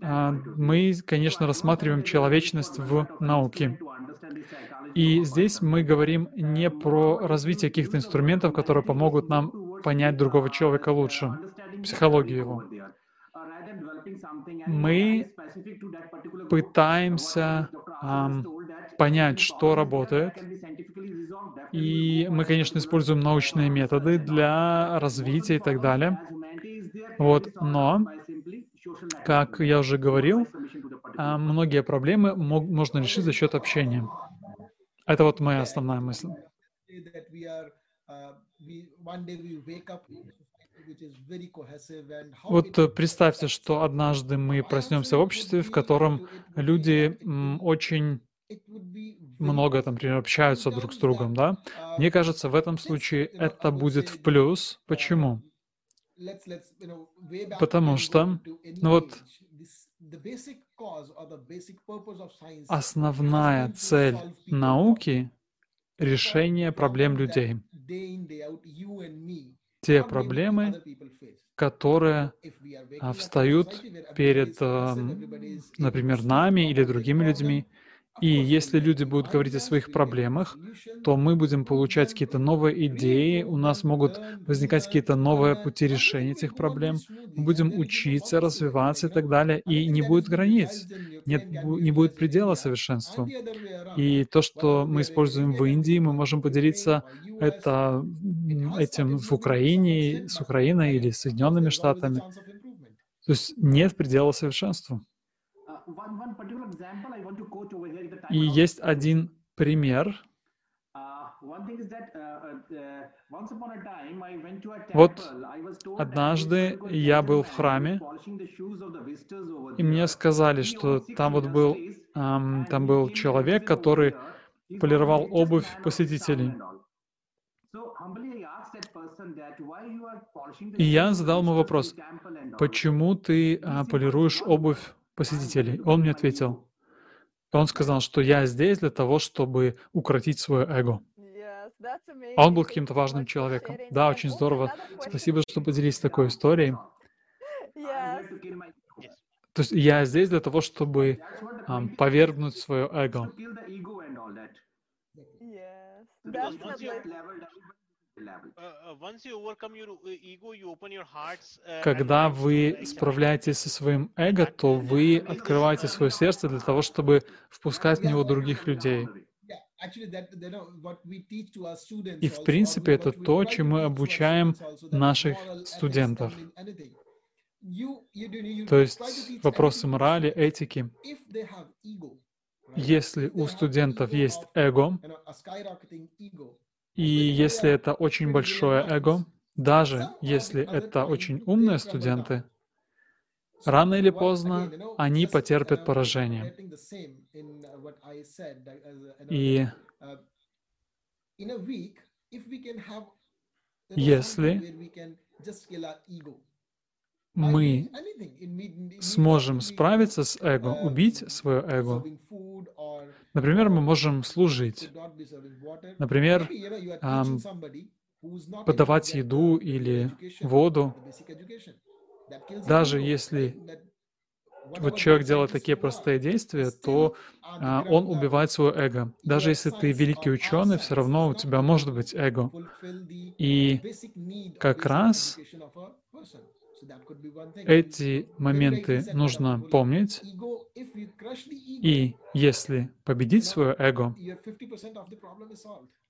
S1: а, мы, конечно, рассматриваем человечность в науке. И здесь мы говорим не про развитие каких-то инструментов, которые помогут нам понять другого человека лучше, психологию его. Мы пытаемся um, понять, что работает, и мы, конечно, используем научные методы для развития и так далее. Вот, но, как я уже говорил, а, многие проблемы можно решить за счет общения. Это вот моя основная мысль. Вот представьте, что однажды мы проснемся в обществе, в котором люди очень много, там, например, общаются друг с другом, да? Мне кажется, в этом случае это будет в плюс. Почему? Потому что, ну вот, основная цель науки — решение проблем людей. Те проблемы, которые встают перед, например, нами или другими людьми, и если люди будут говорить о своих проблемах, то мы будем получать какие-то новые идеи, у нас могут возникать какие-то новые пути решения этих проблем, мы будем учиться, развиваться и так далее, и не будет границ, нет, не будет предела совершенству. И то, что мы используем в Индии, мы можем поделиться это, этим в Украине, с Украиной или Соединенными Штатами. То есть нет предела совершенству. И есть один пример. Вот однажды я был в храме, и мне сказали, что там вот был, эм, там был человек, который полировал обувь посетителей. И я задал ему вопрос, почему ты а, полируешь обувь посетителей. Он мне ответил, он сказал, что я здесь для того, чтобы укротить свое эго. А он был каким-то важным человеком. Да, очень здорово. Спасибо, что поделились такой историей. То есть я здесь для того, чтобы um, повергнуть свое эго. Когда вы справляетесь со своим эго, то вы открываете свое сердце для того, чтобы впускать в него других людей. И, в принципе, это то, чем мы обучаем наших студентов. То есть вопросы морали, этики. Если у студентов есть эго, и если это очень большое эго, даже если это очень умные студенты, рано или поздно они потерпят поражение. И если мы сможем справиться с эго, убить свое эго, Например, мы можем служить. Например, подавать еду или воду. Даже если вот человек делает такие простые действия, то а, он убивает свое эго. Даже если ты великий ученый, все равно у тебя может быть эго. И как раз эти моменты нужно помнить, и если победить свое эго,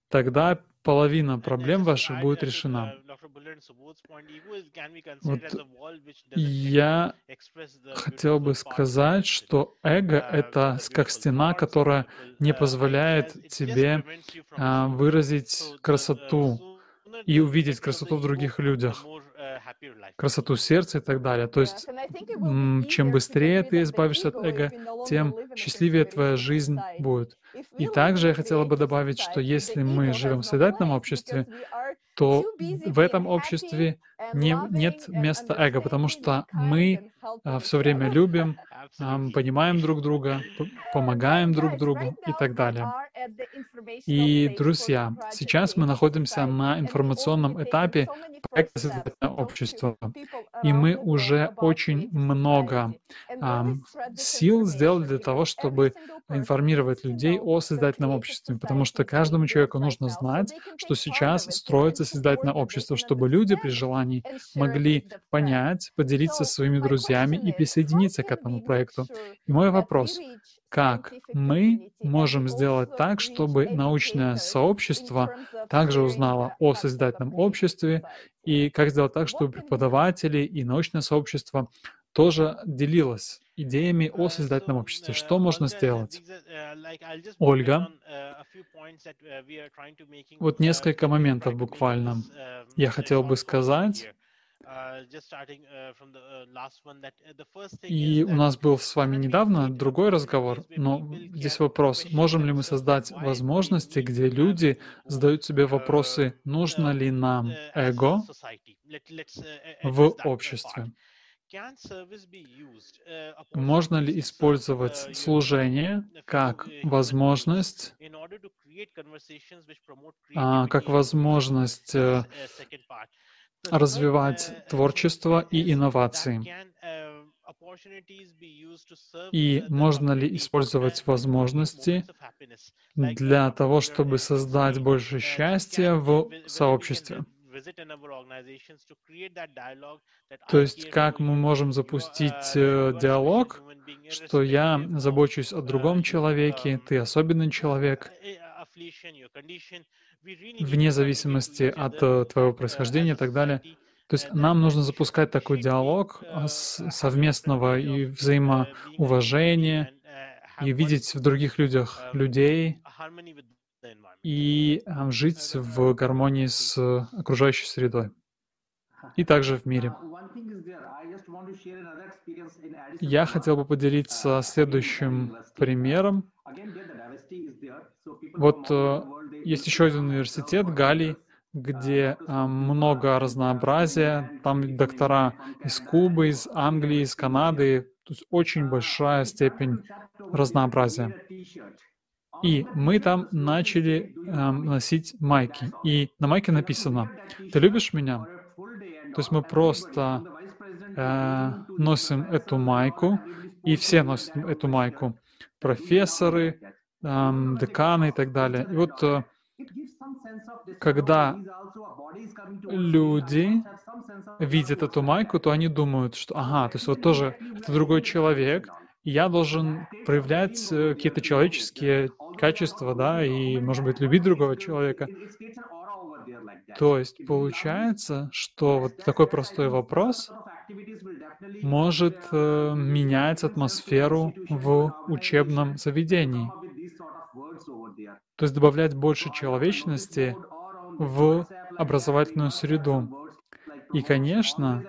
S1: тогда половина проблем ваших будет решена. Вот я хотел бы сказать, что эго — это как стена, которая не позволяет тебе а, выразить красоту и увидеть красоту в других людях красоту сердца и так далее. То есть, чем быстрее ты избавишься от эго, тем счастливее твоя жизнь будет. И также я хотела бы добавить, что если мы живем в созидательном обществе, то в этом обществе не, нет места эго, потому что мы а, все время любим, а, понимаем друг друга, помогаем друг другу и так далее. И, друзья, сейчас мы находимся на информационном этапе проекта «Созидательное общество», и мы уже очень много um, сил сделали для того, чтобы информировать людей о созидательном обществе, потому что каждому человеку нужно знать, что сейчас строится созидательное общество, чтобы люди при желании могли понять, поделиться своими друзьями и присоединиться к этому проекту. И мой вопрос, как мы можем сделать так, чтобы научное сообщество также узнало о созидательном обществе, и как сделать так, чтобы преподаватели и научное сообщество тоже делилось идеями о созидательном обществе. Что можно сделать? Ольга, вот несколько моментов буквально я хотел бы сказать. И у нас был с вами недавно другой разговор, но здесь вопрос, можем ли мы создать возможности, где люди задают себе вопросы, нужно ли нам эго в обществе? Можно ли использовать служение как возможность, а, как возможность э, развивать творчество и инновации? И можно ли использовать возможности для того, чтобы создать больше счастья в сообществе? То есть как мы можем запустить э, диалог, что я забочусь о другом человеке, ты особенный человек, вне зависимости от э, твоего происхождения и так далее. То есть нам нужно запускать такой диалог э, совместного и взаимоуважения, и видеть в других людях людей, и жить в гармонии с окружающей средой и также в мире. Я хотел бы поделиться следующим примером. Вот э, есть еще один университет, Гали, где много разнообразия. Там доктора из Кубы, из Англии, из Канады. То есть очень большая степень разнообразия. И мы там начали э, носить майки. И на майке написано «Ты любишь меня?» То есть мы просто э, носим эту майку, и все носят эту майку. Профессоры, э, деканы и так далее. И вот э, когда люди видят эту майку, то они думают, что ага, то есть вот тоже это другой человек, и я должен проявлять э, какие-то человеческие качества, да, и, может быть, любить другого человека. То есть получается, что вот такой простой вопрос может э, менять атмосферу в учебном заведении. То есть добавлять больше человечности в образовательную среду. И, конечно,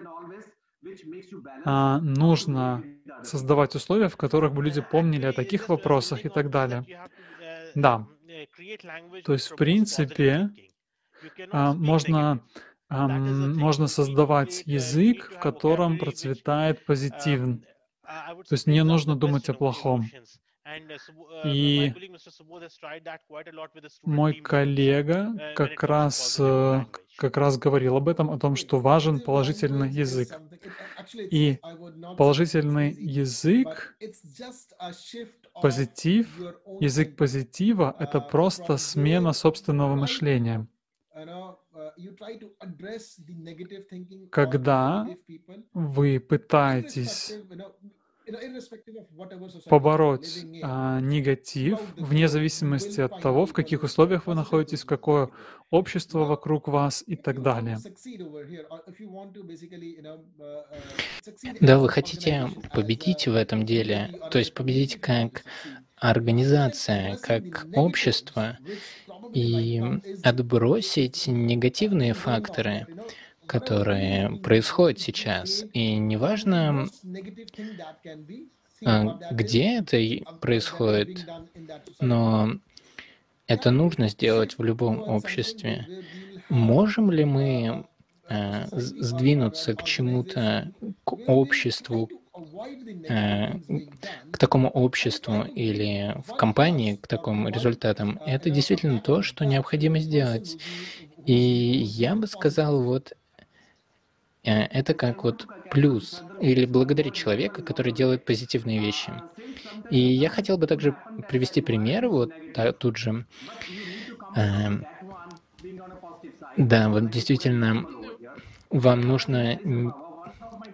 S1: а, нужно создавать условия, в которых бы люди помнили о таких вопросах и так далее. Да. То есть, в принципе, а, можно, можно создавать язык, в котором процветает позитив. То есть не нужно думать о плохом. И мой коллега как раз, э, как раз говорил об этом, о том, что важен положительный язык. И положительный язык, позитив, язык позитива — это просто смена собственного мышления. Когда вы пытаетесь побороть а, негатив вне зависимости от того, в каких условиях вы находитесь, какое общество вокруг вас и так далее.
S3: Да, вы хотите победить в этом деле, то есть победить как организация, как общество и отбросить негативные факторы, которые происходят сейчас. И неважно, а, где это происходит, но это нужно сделать в любом обществе. можем ли мы э, сдвинуться к чему-то, к обществу, э, к такому обществу или в компании, к таким результатам, это действительно то, что необходимо сделать. И я бы сказал, вот это как вот плюс или благодарить человека, который делает позитивные вещи. И я хотел бы также привести пример, вот тут же. Эм, да, вот действительно, вам нужно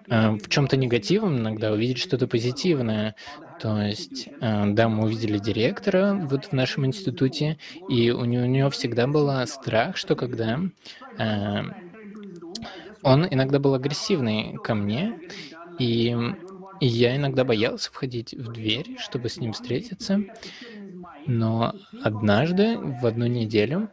S3: э, в чем-то негативном иногда увидеть что-то позитивное. То есть, э, да, мы увидели директора вот в нашем институте, и у него, у него всегда был страх, что когда э, он иногда был агрессивный ко мне, и я иногда боялся входить в дверь, чтобы с ним встретиться. Но однажды, в одну неделю,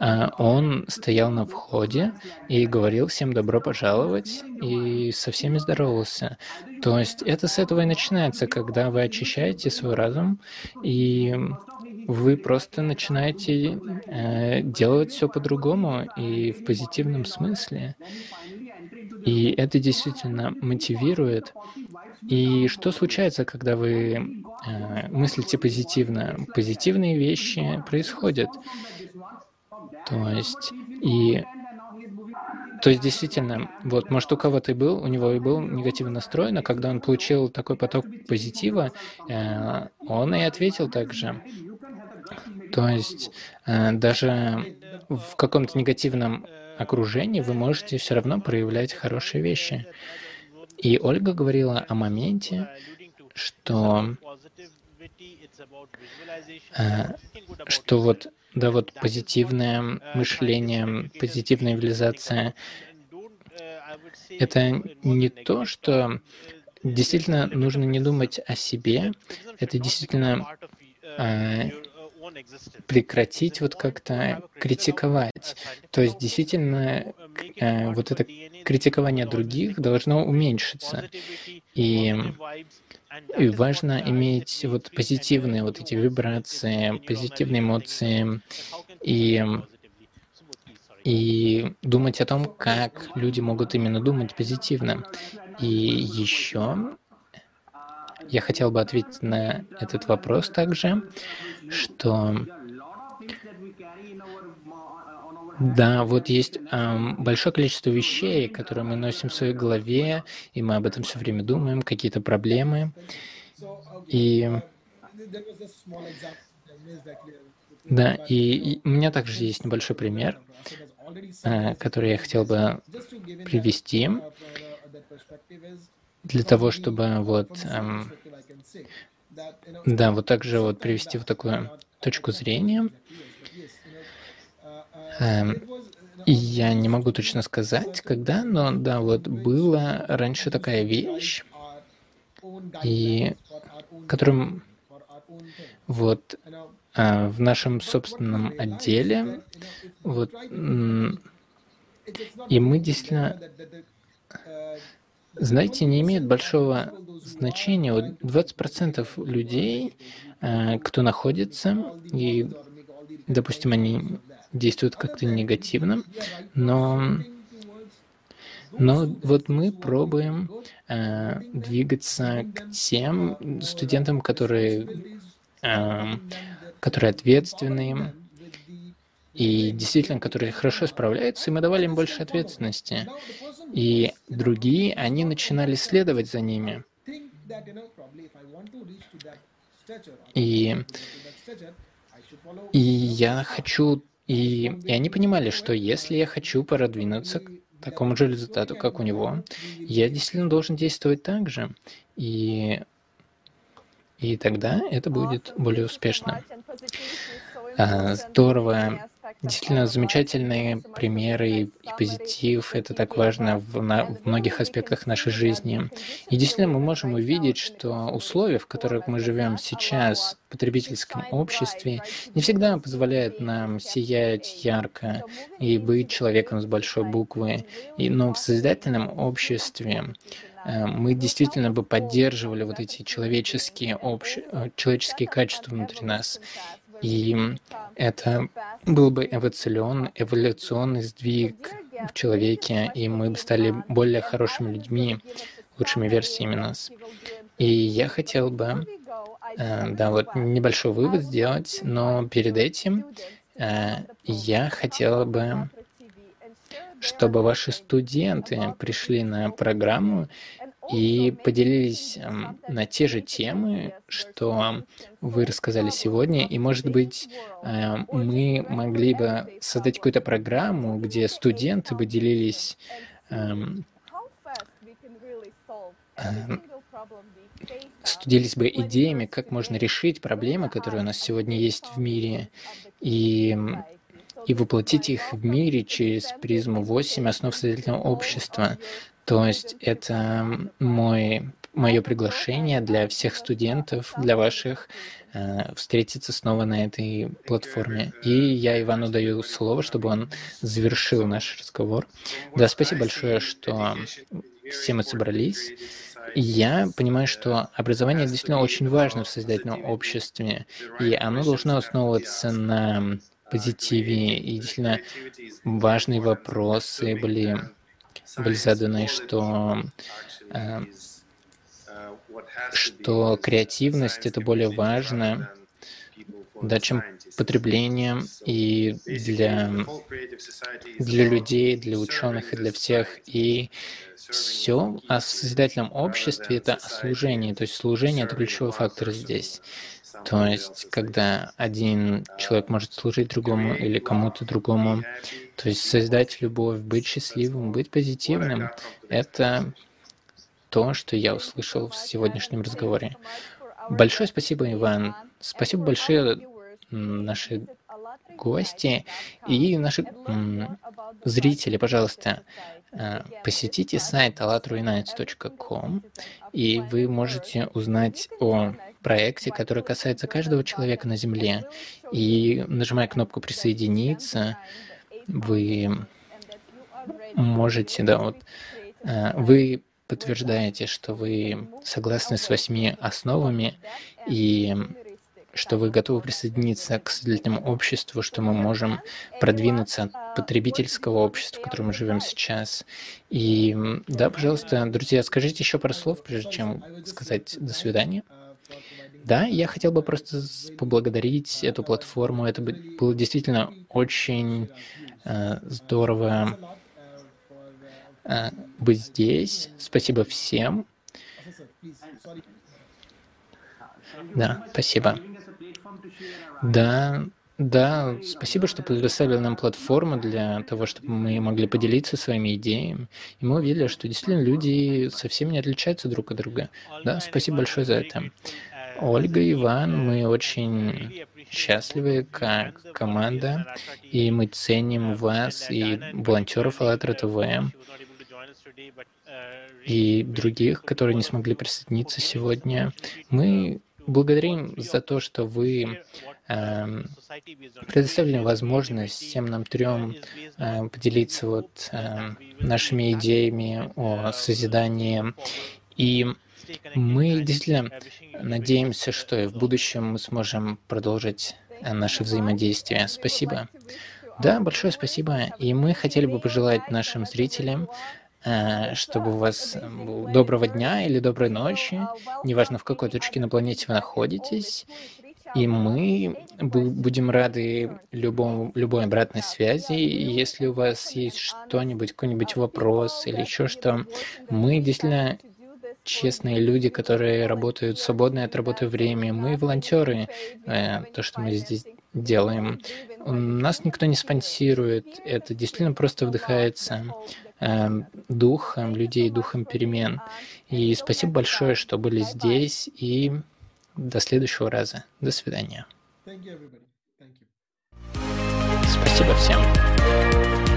S3: а, он стоял на входе и говорил всем добро пожаловать и со всеми здоровался. То есть это с этого и начинается, когда вы очищаете свой разум и вы просто начинаете э, делать все по-другому и в позитивном смысле. И это действительно мотивирует. И что случается, когда вы э, мыслите позитивно? Позитивные вещи происходят. То есть, и то есть действительно, вот, может, у кого-то и был, у него и был негативно настроен, а когда он получил такой поток позитива, э, он и ответил так же. То есть э, даже в каком-то негативном окружении вы можете все равно проявлять хорошие вещи. И Ольга говорила о моменте, что, э, что вот да, вот позитивное мышление, позитивная визуализация — это не то, что действительно нужно не думать о себе, это действительно э, прекратить вот как-то критиковать. То есть действительно э, вот это критикование других должно уменьшиться. И и важно иметь вот позитивные вот эти вибрации, позитивные эмоции и, и думать о том, как люди могут именно думать позитивно. И еще я хотел бы ответить на этот вопрос также, что да, вот есть эм, большое количество вещей, которые мы носим в своей голове, и мы об этом все время думаем, какие-то проблемы. И да, и, и у меня также есть небольшой пример, э, который я хотел бы привести для того, чтобы вот эм, да, вот также вот привести в такую точку зрения. Эм, я не могу точно сказать, когда, но да, вот была раньше такая вещь, и которым вот а, в нашем собственном отделе, вот, и мы действительно, знаете, не имеет большого значения. Вот 20% людей, а, кто находится, и, допустим, они действует как-то негативно, но, но вот мы пробуем э, двигаться к тем студентам, которые, э, которые ответственные и действительно, которые хорошо справляются, и мы давали им больше ответственности. И другие, они начинали следовать за ними. И, и я хочу и, и они понимали, что если я хочу продвинуться к такому же результату, как у него, я действительно должен действовать так же. И, и тогда это будет более успешно. А, здорово Действительно, замечательные примеры и, позитив. Это так важно в, на, в многих аспектах нашей жизни. И действительно, мы можем увидеть, что условия, в которых мы живем сейчас в потребительском обществе, не всегда позволяют нам сиять ярко и быть человеком с большой буквы. И, но в созидательном обществе э, мы действительно бы поддерживали вот эти человеческие, общ... Э, человеческие качества внутри нас. И это был бы эволюцион, эволюционный сдвиг в человеке, и мы бы стали более хорошими людьми, лучшими версиями нас. И я хотел бы, э, да, вот небольшой вывод сделать, но перед этим э, я хотела бы чтобы ваши студенты пришли на программу и поделились эм, на те же темы, что вы рассказали сегодня. И, может быть, эм, мы могли бы создать какую-то программу, где студенты бы делились эм, студились бы идеями, как можно решить проблемы, которые у нас сегодня есть в мире, и и воплотить их в мире через призму 8 основ создательного общества. То есть это мой, мое приглашение для всех студентов, для ваших, э, встретиться снова на этой платформе. И я Ивану даю слово, чтобы он завершил наш разговор. Да, спасибо большое, что все мы собрались. Я понимаю, что образование действительно очень важно в создательном обществе, и оно должно основываться на позитиве. И действительно важные вопросы были, были заданы, что, э, что креативность — это более важно, да, чем потребление и для, для людей, для ученых и для всех. И все о созидательном обществе — это о служении. То есть служение — это ключевой фактор здесь. То есть, когда один человек может служить другому или кому-то другому, то есть создать любовь, быть счастливым, быть позитивным, это то, что я услышал в сегодняшнем разговоре. Большое спасибо, Иван. Спасибо большое наши гости и наши зрители, пожалуйста, э, посетите сайт allatruinites.com, и вы можете узнать о проекте, который касается каждого человека на Земле. И нажимая кнопку «Присоединиться», вы можете, да, вот, э, вы подтверждаете, что вы согласны с восьми основами и что вы готовы присоединиться к социальному обществу, что мы можем продвинуться от потребительского общества, в котором мы живем сейчас. И да, пожалуйста, друзья, скажите еще пару слов, прежде чем сказать «до свидания». Да, я хотел бы просто поблагодарить эту платформу. Это было действительно очень э, здорово э, быть здесь. Спасибо всем. Да, спасибо. Да, да, спасибо, что предоставили нам платформу для того, чтобы мы могли поделиться своими идеями. И мы увидели, что действительно люди совсем не отличаются друг от друга. Да, спасибо большое за это. Ольга Иван, мы очень счастливы как команда, и мы ценим вас и волонтеров АЛЛАТРА ТВ и других, которые не смогли присоединиться сегодня. Мы благодарим за то, что вы э, предоставили возможность всем нам трем э, поделиться вот э, нашими идеями о созидании. И мы действительно надеемся, что и в будущем мы сможем продолжить э, наше взаимодействие. Спасибо. Да, большое спасибо. И мы хотели бы пожелать нашим зрителям, э, чтобы у вас был доброго дня или доброй ночи, неважно в какой точке на планете вы находитесь. И мы будем рады любому, любой обратной связи. Если у вас есть что-нибудь, какой-нибудь вопрос или еще что, мы действительно честные люди, которые работают свободное от работы время. Мы волонтеры, э, то, что мы здесь делаем. Нас никто не спонсирует. Это действительно просто вдыхается э, духом людей, духом перемен. И спасибо большое, что были здесь. И до следующего раза. До свидания. Спасибо всем.